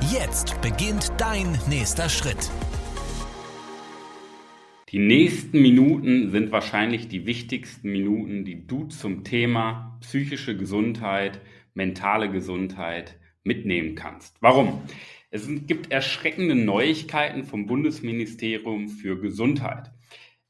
Jetzt beginnt dein nächster Schritt. Die nächsten Minuten sind wahrscheinlich die wichtigsten Minuten, die du zum Thema psychische Gesundheit, mentale Gesundheit mitnehmen kannst. Warum? Es gibt erschreckende Neuigkeiten vom Bundesministerium für Gesundheit.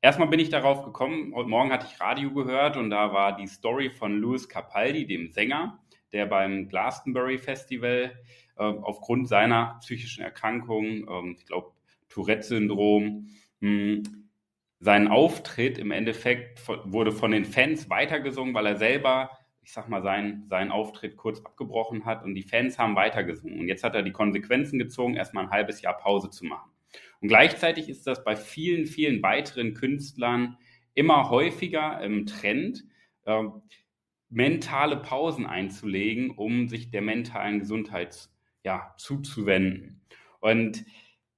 Erstmal bin ich darauf gekommen, heute Morgen hatte ich Radio gehört und da war die Story von Louis Capaldi, dem Sänger, der beim Glastonbury Festival aufgrund seiner psychischen Erkrankung, äh, ich glaube Tourette-Syndrom, hm, sein Auftritt im Endeffekt wurde von den Fans weitergesungen, weil er selber, ich sag mal, seinen, seinen Auftritt kurz abgebrochen hat und die Fans haben weitergesungen. Und jetzt hat er die Konsequenzen gezogen, erstmal ein halbes Jahr Pause zu machen. Und gleichzeitig ist das bei vielen, vielen weiteren Künstlern immer häufiger im Trend, äh, mentale Pausen einzulegen, um sich der mentalen Gesundheit ja, zuzuwenden. Und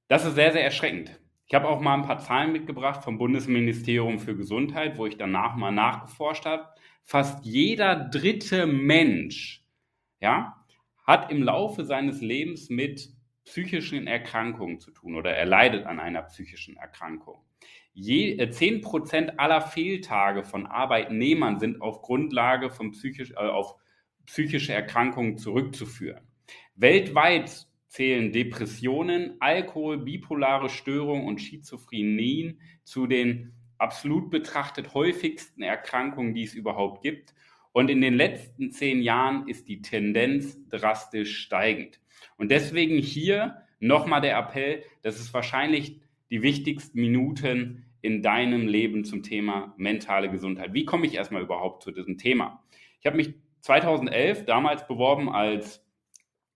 das ist sehr, sehr erschreckend. Ich habe auch mal ein paar Zahlen mitgebracht vom Bundesministerium für Gesundheit, wo ich danach mal nachgeforscht habe. Fast jeder dritte Mensch ja, hat im Laufe seines Lebens mit psychischen Erkrankungen zu tun oder er leidet an einer psychischen Erkrankung. Je, äh, 10% aller Fehltage von Arbeitnehmern sind auf Grundlage von psychisch, äh, auf psychische Erkrankungen zurückzuführen. Weltweit zählen Depressionen, Alkohol, bipolare Störungen und Schizophrenien zu den absolut betrachtet häufigsten Erkrankungen, die es überhaupt gibt. Und in den letzten zehn Jahren ist die Tendenz drastisch steigend. Und deswegen hier nochmal der Appell, das ist wahrscheinlich die wichtigsten Minuten in deinem Leben zum Thema mentale Gesundheit. Wie komme ich erstmal überhaupt zu diesem Thema? Ich habe mich 2011 damals beworben als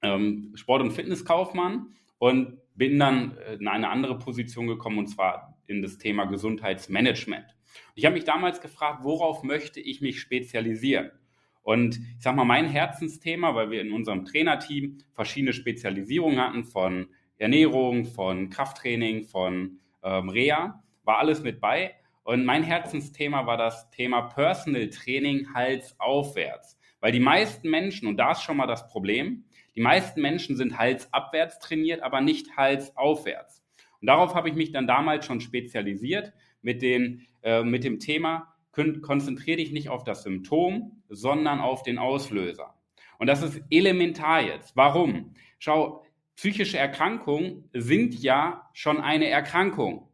ähm, Sport- und Fitnesskaufmann und bin dann äh, in eine andere Position gekommen und zwar in das Thema Gesundheitsmanagement. Ich habe mich damals gefragt, worauf möchte ich mich spezialisieren? Und ich sage mal, mein Herzensthema, weil wir in unserem Trainerteam verschiedene Spezialisierungen hatten von Ernährung, von Krafttraining, von ähm, Reha, war alles mit bei. Und mein Herzensthema war das Thema Personal Training Hals aufwärts. Weil die meisten Menschen, und da ist schon mal das Problem, die meisten Menschen sind halsabwärts trainiert, aber nicht halsaufwärts. Und darauf habe ich mich dann damals schon spezialisiert mit, den, äh, mit dem Thema, konzentriere dich nicht auf das Symptom, sondern auf den Auslöser. Und das ist elementar jetzt. Warum? Schau, psychische Erkrankungen sind ja schon eine Erkrankung.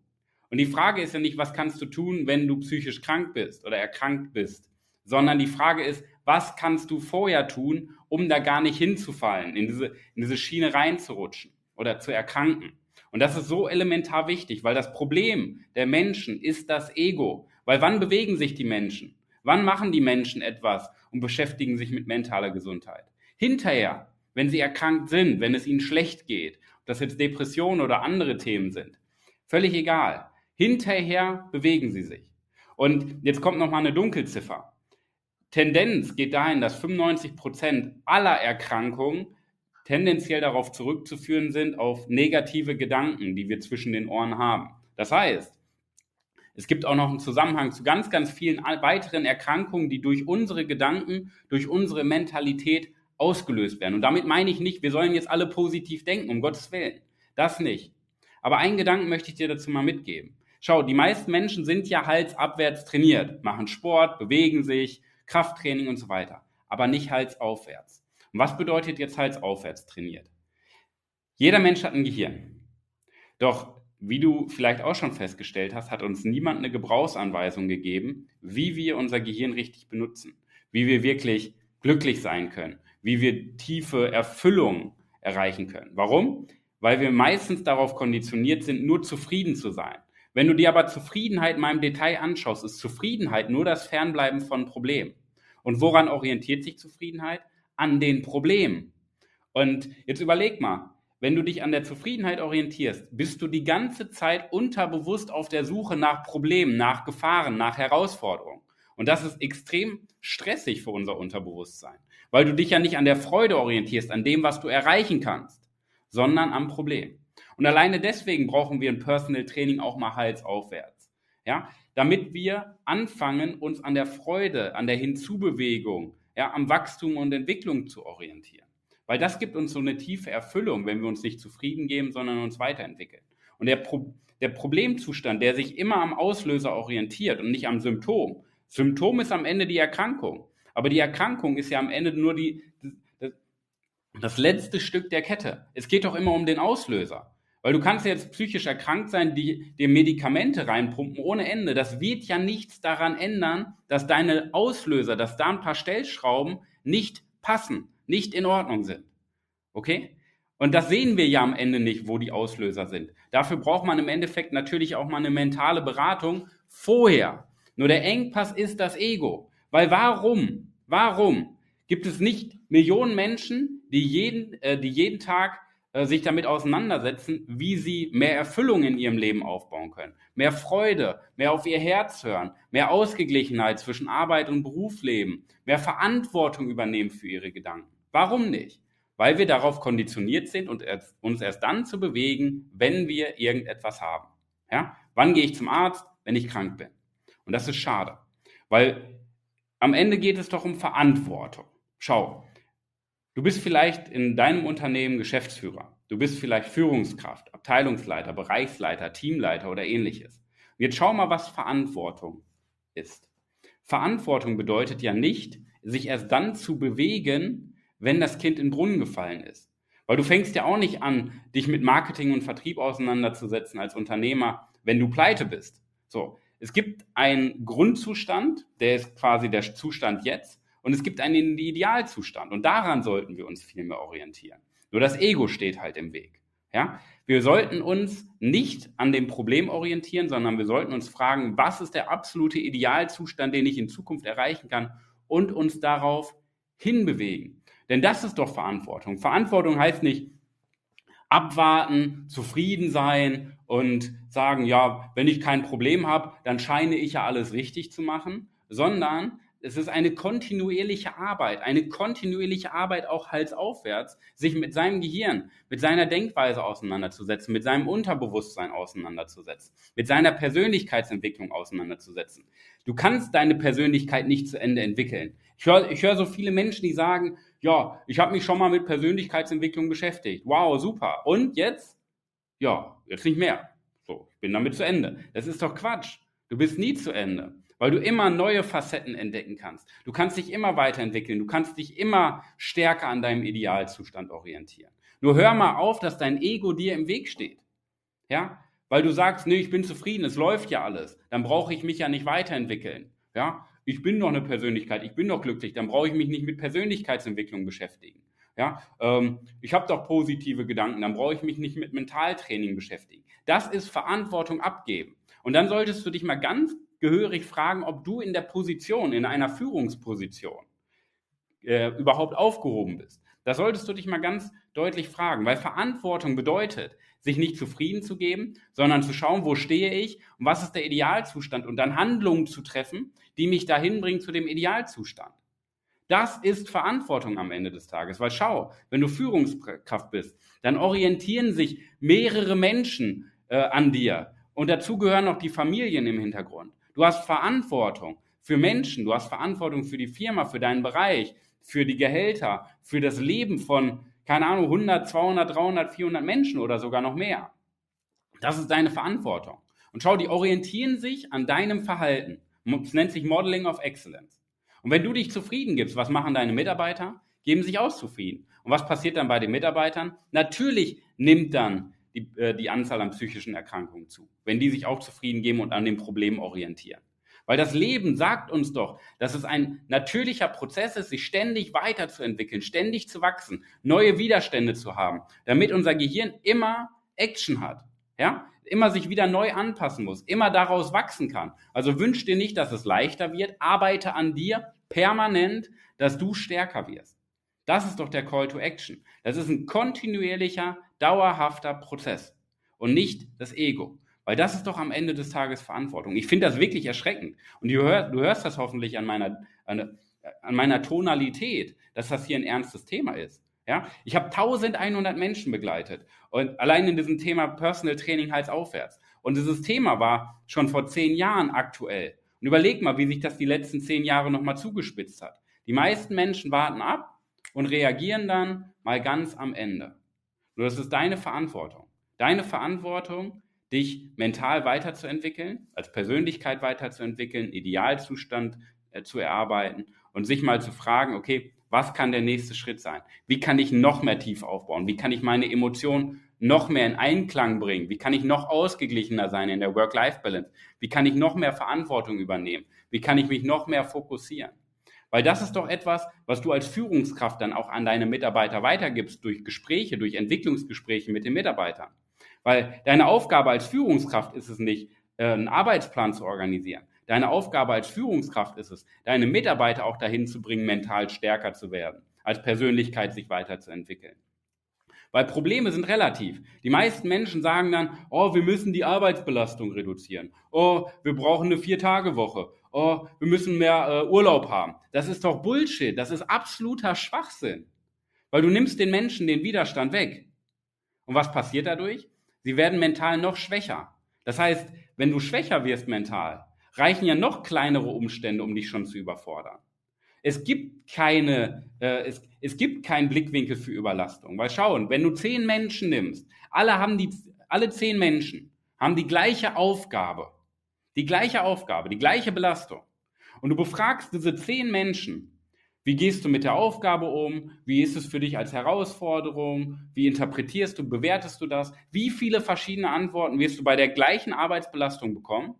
Und die Frage ist ja nicht, was kannst du tun, wenn du psychisch krank bist oder erkrankt bist, sondern die Frage ist, was kannst du vorher tun, um da gar nicht hinzufallen, in diese, in diese Schiene reinzurutschen oder zu erkranken. Und das ist so elementar wichtig, weil das Problem der Menschen ist das Ego. Weil wann bewegen sich die Menschen? Wann machen die Menschen etwas und beschäftigen sich mit mentaler Gesundheit? Hinterher, wenn sie erkrankt sind, wenn es ihnen schlecht geht, ob das jetzt Depressionen oder andere Themen sind. Völlig egal. Hinterher bewegen sie sich. Und jetzt kommt noch mal eine Dunkelziffer. Tendenz geht dahin, dass 95 Prozent aller Erkrankungen tendenziell darauf zurückzuführen sind, auf negative Gedanken, die wir zwischen den Ohren haben. Das heißt, es gibt auch noch einen Zusammenhang zu ganz, ganz vielen weiteren Erkrankungen, die durch unsere Gedanken, durch unsere Mentalität ausgelöst werden. Und damit meine ich nicht, wir sollen jetzt alle positiv denken, um Gottes Willen. Das nicht. Aber einen Gedanken möchte ich dir dazu mal mitgeben. Schau, die meisten Menschen sind ja halsabwärts trainiert, machen Sport, bewegen sich, Krafttraining und so weiter, aber nicht halsaufwärts. Und was bedeutet jetzt halsaufwärts trainiert? Jeder Mensch hat ein Gehirn. Doch, wie du vielleicht auch schon festgestellt hast, hat uns niemand eine Gebrauchsanweisung gegeben, wie wir unser Gehirn richtig benutzen, wie wir wirklich glücklich sein können, wie wir tiefe Erfüllung erreichen können. Warum? Weil wir meistens darauf konditioniert sind, nur zufrieden zu sein. Wenn du dir aber Zufriedenheit mal im Detail anschaust, ist Zufriedenheit nur das Fernbleiben von Problemen. Und woran orientiert sich Zufriedenheit? An den Problemen. Und jetzt überleg mal, wenn du dich an der Zufriedenheit orientierst, bist du die ganze Zeit unterbewusst auf der Suche nach Problemen, nach Gefahren, nach Herausforderungen. Und das ist extrem stressig für unser Unterbewusstsein, weil du dich ja nicht an der Freude orientierst, an dem, was du erreichen kannst, sondern am Problem. Und alleine deswegen brauchen wir ein Personal Training auch mal halsaufwärts. Ja, damit wir anfangen, uns an der Freude, an der Hinzubewegung, ja, am Wachstum und Entwicklung zu orientieren. Weil das gibt uns so eine tiefe Erfüllung, wenn wir uns nicht zufrieden geben, sondern uns weiterentwickeln. Und der, Pro der Problemzustand, der sich immer am Auslöser orientiert und nicht am Symptom. Symptom ist am Ende die Erkrankung. Aber die Erkrankung ist ja am Ende nur die, das, das letzte Stück der Kette. Es geht doch immer um den Auslöser. Weil du kannst ja jetzt psychisch erkrankt sein, die dir Medikamente reinpumpen ohne Ende. Das wird ja nichts daran ändern, dass deine Auslöser, dass da ein paar Stellschrauben nicht passen, nicht in Ordnung sind. Okay? Und das sehen wir ja am Ende nicht, wo die Auslöser sind. Dafür braucht man im Endeffekt natürlich auch mal eine mentale Beratung vorher. Nur der Engpass ist das Ego. Weil warum? Warum gibt es nicht Millionen Menschen, die jeden, äh, die jeden Tag sich damit auseinandersetzen, wie sie mehr Erfüllung in ihrem Leben aufbauen können. Mehr Freude, mehr auf ihr Herz hören, mehr Ausgeglichenheit zwischen Arbeit und Berufsleben, mehr Verantwortung übernehmen für ihre Gedanken. Warum nicht? Weil wir darauf konditioniert sind und uns erst dann zu bewegen, wenn wir irgendetwas haben. Ja? Wann gehe ich zum Arzt? Wenn ich krank bin. Und das ist schade. Weil am Ende geht es doch um Verantwortung. Schau, Du bist vielleicht in deinem Unternehmen Geschäftsführer. Du bist vielleicht Führungskraft, Abteilungsleiter, Bereichsleiter, Teamleiter oder ähnliches. Und jetzt schau mal, was Verantwortung ist. Verantwortung bedeutet ja nicht, sich erst dann zu bewegen, wenn das Kind in den Brunnen gefallen ist. Weil du fängst ja auch nicht an, dich mit Marketing und Vertrieb auseinanderzusetzen als Unternehmer, wenn du pleite bist. So. Es gibt einen Grundzustand, der ist quasi der Zustand jetzt. Und es gibt einen Idealzustand. Und daran sollten wir uns viel mehr orientieren. Nur das Ego steht halt im Weg. Ja? Wir sollten uns nicht an dem Problem orientieren, sondern wir sollten uns fragen, was ist der absolute Idealzustand, den ich in Zukunft erreichen kann und uns darauf hinbewegen. Denn das ist doch Verantwortung. Verantwortung heißt nicht abwarten, zufrieden sein und sagen, ja, wenn ich kein Problem habe, dann scheine ich ja alles richtig zu machen, sondern es ist eine kontinuierliche Arbeit, eine kontinuierliche Arbeit auch halsaufwärts, sich mit seinem Gehirn, mit seiner Denkweise auseinanderzusetzen, mit seinem Unterbewusstsein auseinanderzusetzen, mit seiner Persönlichkeitsentwicklung auseinanderzusetzen. Du kannst deine Persönlichkeit nicht zu Ende entwickeln. Ich höre ich hör so viele Menschen, die sagen, ja, ich habe mich schon mal mit Persönlichkeitsentwicklung beschäftigt. Wow, super. Und jetzt? Ja, jetzt nicht mehr. So, ich bin damit zu Ende. Das ist doch Quatsch. Du bist nie zu Ende weil du immer neue Facetten entdecken kannst. Du kannst dich immer weiterentwickeln, du kannst dich immer stärker an deinem Idealzustand orientieren. Nur hör mal auf, dass dein Ego dir im Weg steht. Ja? Weil du sagst, nee, ich bin zufrieden, es läuft ja alles. Dann brauche ich mich ja nicht weiterentwickeln. Ja? Ich bin doch eine Persönlichkeit, ich bin doch glücklich, dann brauche ich mich nicht mit Persönlichkeitsentwicklung beschäftigen. Ja, ähm, ich habe doch positive Gedanken, dann brauche ich mich nicht mit Mentaltraining beschäftigen. Das ist Verantwortung abgeben. Und dann solltest du dich mal ganz gehörig fragen, ob du in der Position, in einer Führungsposition äh, überhaupt aufgehoben bist. Da solltest du dich mal ganz deutlich fragen, weil Verantwortung bedeutet, sich nicht zufrieden zu geben, sondern zu schauen, wo stehe ich und was ist der Idealzustand und dann Handlungen zu treffen, die mich dahin bringen zu dem Idealzustand. Das ist Verantwortung am Ende des Tages, weil schau, wenn du Führungskraft bist, dann orientieren sich mehrere Menschen äh, an dir und dazu gehören noch die Familien im Hintergrund. Du hast Verantwortung für Menschen, du hast Verantwortung für die Firma, für deinen Bereich, für die Gehälter, für das Leben von, keine Ahnung, 100, 200, 300, 400 Menschen oder sogar noch mehr. Das ist deine Verantwortung. Und schau, die orientieren sich an deinem Verhalten. Es nennt sich Modeling of Excellence. Und wenn du dich zufrieden gibst, was machen deine Mitarbeiter? Geben sich auch zufrieden. Und was passiert dann bei den Mitarbeitern? Natürlich nimmt dann die, äh, die Anzahl an psychischen Erkrankungen zu, wenn die sich auch zufrieden geben und an dem Problem orientieren. Weil das Leben sagt uns doch, dass es ein natürlicher Prozess ist, sich ständig weiterzuentwickeln, ständig zu wachsen, neue Widerstände zu haben, damit unser Gehirn immer Action hat. Ja? Immer sich wieder neu anpassen muss, immer daraus wachsen kann. Also wünsch dir nicht, dass es leichter wird, arbeite an dir permanent, dass du stärker wirst. Das ist doch der Call to Action. Das ist ein kontinuierlicher, dauerhafter Prozess und nicht das Ego. Weil das ist doch am Ende des Tages Verantwortung. Ich finde das wirklich erschreckend. Und du hörst, du hörst das hoffentlich an meiner, an, an meiner Tonalität, dass das hier ein ernstes Thema ist. Ja, ich habe 1100 Menschen begleitet und allein in diesem Thema Personal Training Hals aufwärts. Und dieses Thema war schon vor zehn Jahren aktuell. Und überleg mal, wie sich das die letzten zehn Jahre nochmal zugespitzt hat. Die meisten Menschen warten ab und reagieren dann mal ganz am Ende. Nur das ist deine Verantwortung. Deine Verantwortung, dich mental weiterzuentwickeln, als Persönlichkeit weiterzuentwickeln, Idealzustand äh, zu erarbeiten und sich mal zu fragen, okay, was kann der nächste Schritt sein? Wie kann ich noch mehr tief aufbauen? Wie kann ich meine Emotionen noch mehr in Einklang bringen? Wie kann ich noch ausgeglichener sein in der Work-Life-Balance? Wie kann ich noch mehr Verantwortung übernehmen? Wie kann ich mich noch mehr fokussieren? Weil das ist doch etwas, was du als Führungskraft dann auch an deine Mitarbeiter weitergibst durch Gespräche, durch Entwicklungsgespräche mit den Mitarbeitern. Weil deine Aufgabe als Führungskraft ist es nicht, äh, einen Arbeitsplan zu organisieren. Deine Aufgabe als Führungskraft ist es, deine Mitarbeiter auch dahin zu bringen, mental stärker zu werden, als Persönlichkeit sich weiterzuentwickeln. Weil Probleme sind relativ. Die meisten Menschen sagen dann, oh, wir müssen die Arbeitsbelastung reduzieren. Oh, wir brauchen eine Vier-Tage-Woche. Oh, wir müssen mehr äh, Urlaub haben. Das ist doch Bullshit. Das ist absoluter Schwachsinn. Weil du nimmst den Menschen den Widerstand weg. Und was passiert dadurch? Sie werden mental noch schwächer. Das heißt, wenn du schwächer wirst mental, reichen ja noch kleinere Umstände, um dich schon zu überfordern. Es gibt keine, äh, es, es gibt keinen Blickwinkel für Überlastung. Weil schauen, wenn du zehn Menschen nimmst, alle haben die, alle zehn Menschen haben die gleiche Aufgabe, die gleiche Aufgabe, die gleiche Belastung. Und du befragst diese zehn Menschen, wie gehst du mit der Aufgabe um? Wie ist es für dich als Herausforderung? Wie interpretierst du, bewertest du das? Wie viele verschiedene Antworten wirst du bei der gleichen Arbeitsbelastung bekommen?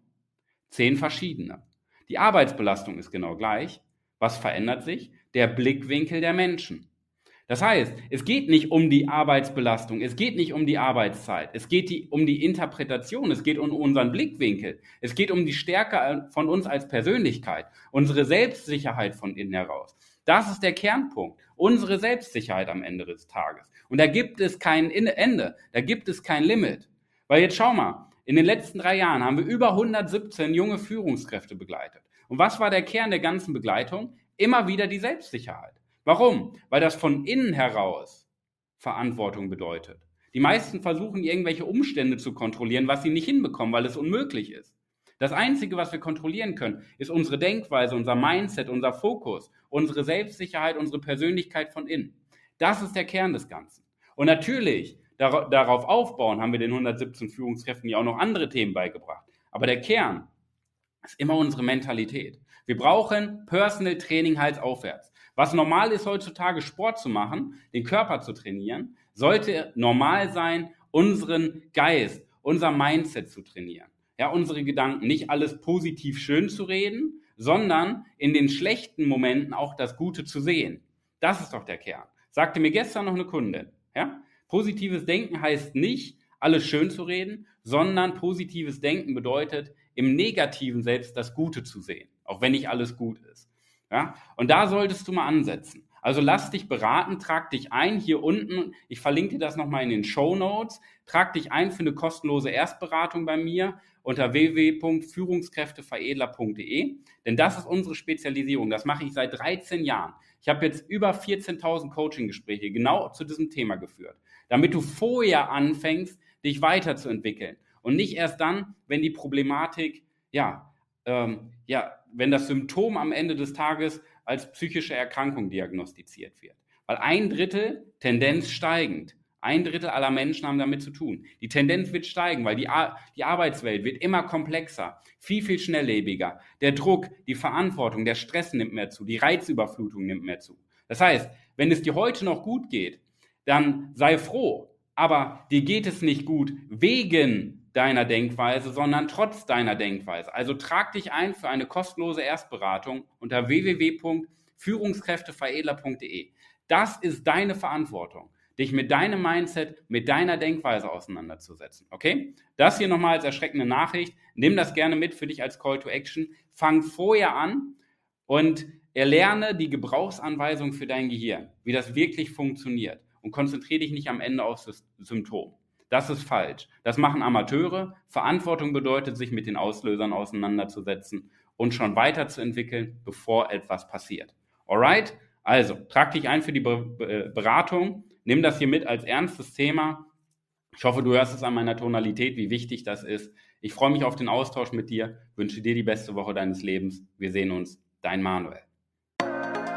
Zehn verschiedene. Die Arbeitsbelastung ist genau gleich. Was verändert sich? Der Blickwinkel der Menschen. Das heißt, es geht nicht um die Arbeitsbelastung, es geht nicht um die Arbeitszeit, es geht die, um die Interpretation, es geht um unseren Blickwinkel, es geht um die Stärke von uns als Persönlichkeit, unsere Selbstsicherheit von innen heraus. Das ist der Kernpunkt, unsere Selbstsicherheit am Ende des Tages. Und da gibt es kein Ende, da gibt es kein Limit. Weil jetzt schau mal, in den letzten drei Jahren haben wir über 117 junge Führungskräfte begleitet. Und was war der Kern der ganzen Begleitung? Immer wieder die Selbstsicherheit. Warum? Weil das von innen heraus Verantwortung bedeutet. Die meisten versuchen irgendwelche Umstände zu kontrollieren, was sie nicht hinbekommen, weil es unmöglich ist. Das Einzige, was wir kontrollieren können, ist unsere Denkweise, unser Mindset, unser Fokus, unsere Selbstsicherheit, unsere Persönlichkeit von innen. Das ist der Kern des Ganzen. Und natürlich darauf aufbauen, haben wir den 117 Führungskräften ja auch noch andere Themen beigebracht. Aber der Kern ist immer unsere Mentalität. Wir brauchen Personal Training Hals aufwärts. Was normal ist heutzutage Sport zu machen, den Körper zu trainieren, sollte normal sein, unseren Geist, unser Mindset zu trainieren. Ja, unsere Gedanken, nicht alles positiv schön zu reden, sondern in den schlechten Momenten auch das Gute zu sehen. Das ist doch der Kern. Sagte mir gestern noch eine Kundin, ja? Positives Denken heißt nicht, alles schön zu reden, sondern positives Denken bedeutet, im Negativen selbst das Gute zu sehen, auch wenn nicht alles gut ist. Ja? Und da solltest du mal ansetzen. Also lass dich beraten, trag dich ein hier unten. Ich verlinke dir das nochmal in den Show Notes. Trag dich ein für eine kostenlose Erstberatung bei mir unter www.führungskräfteveredler.de. Denn das ist unsere Spezialisierung. Das mache ich seit 13 Jahren. Ich habe jetzt über 14.000 Coaching-Gespräche genau zu diesem Thema geführt damit du vorher anfängst, dich weiterzuentwickeln und nicht erst dann, wenn die Problematik, ja, ähm, ja, wenn das Symptom am Ende des Tages als psychische Erkrankung diagnostiziert wird. Weil ein Drittel Tendenz steigend. Ein Drittel aller Menschen haben damit zu tun. Die Tendenz wird steigen, weil die, Ar die Arbeitswelt wird immer komplexer, viel, viel schnelllebiger. Der Druck, die Verantwortung, der Stress nimmt mehr zu, die Reizüberflutung nimmt mehr zu. Das heißt, wenn es dir heute noch gut geht, dann sei froh. Aber dir geht es nicht gut wegen deiner Denkweise, sondern trotz deiner Denkweise. Also trag dich ein für eine kostenlose Erstberatung unter www.führungskräfteveredler.de. Das ist deine Verantwortung, dich mit deinem Mindset, mit deiner Denkweise auseinanderzusetzen. Okay? Das hier nochmal als erschreckende Nachricht. Nimm das gerne mit für dich als Call to Action. Fang vorher an und erlerne die Gebrauchsanweisung für dein Gehirn, wie das wirklich funktioniert und konzentriere dich nicht am Ende auf das Symptom. Das ist falsch. Das machen Amateure. Verantwortung bedeutet, sich mit den Auslösern auseinanderzusetzen und schon weiterzuentwickeln, bevor etwas passiert. Alright? Also, trag dich ein für die Beratung. Nimm das hier mit als ernstes Thema. Ich hoffe, du hörst es an meiner Tonalität, wie wichtig das ist. Ich freue mich auf den Austausch mit dir, wünsche dir die beste Woche deines Lebens. Wir sehen uns. Dein Manuel.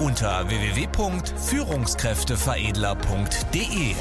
unter www.führungskräfteveredler.de.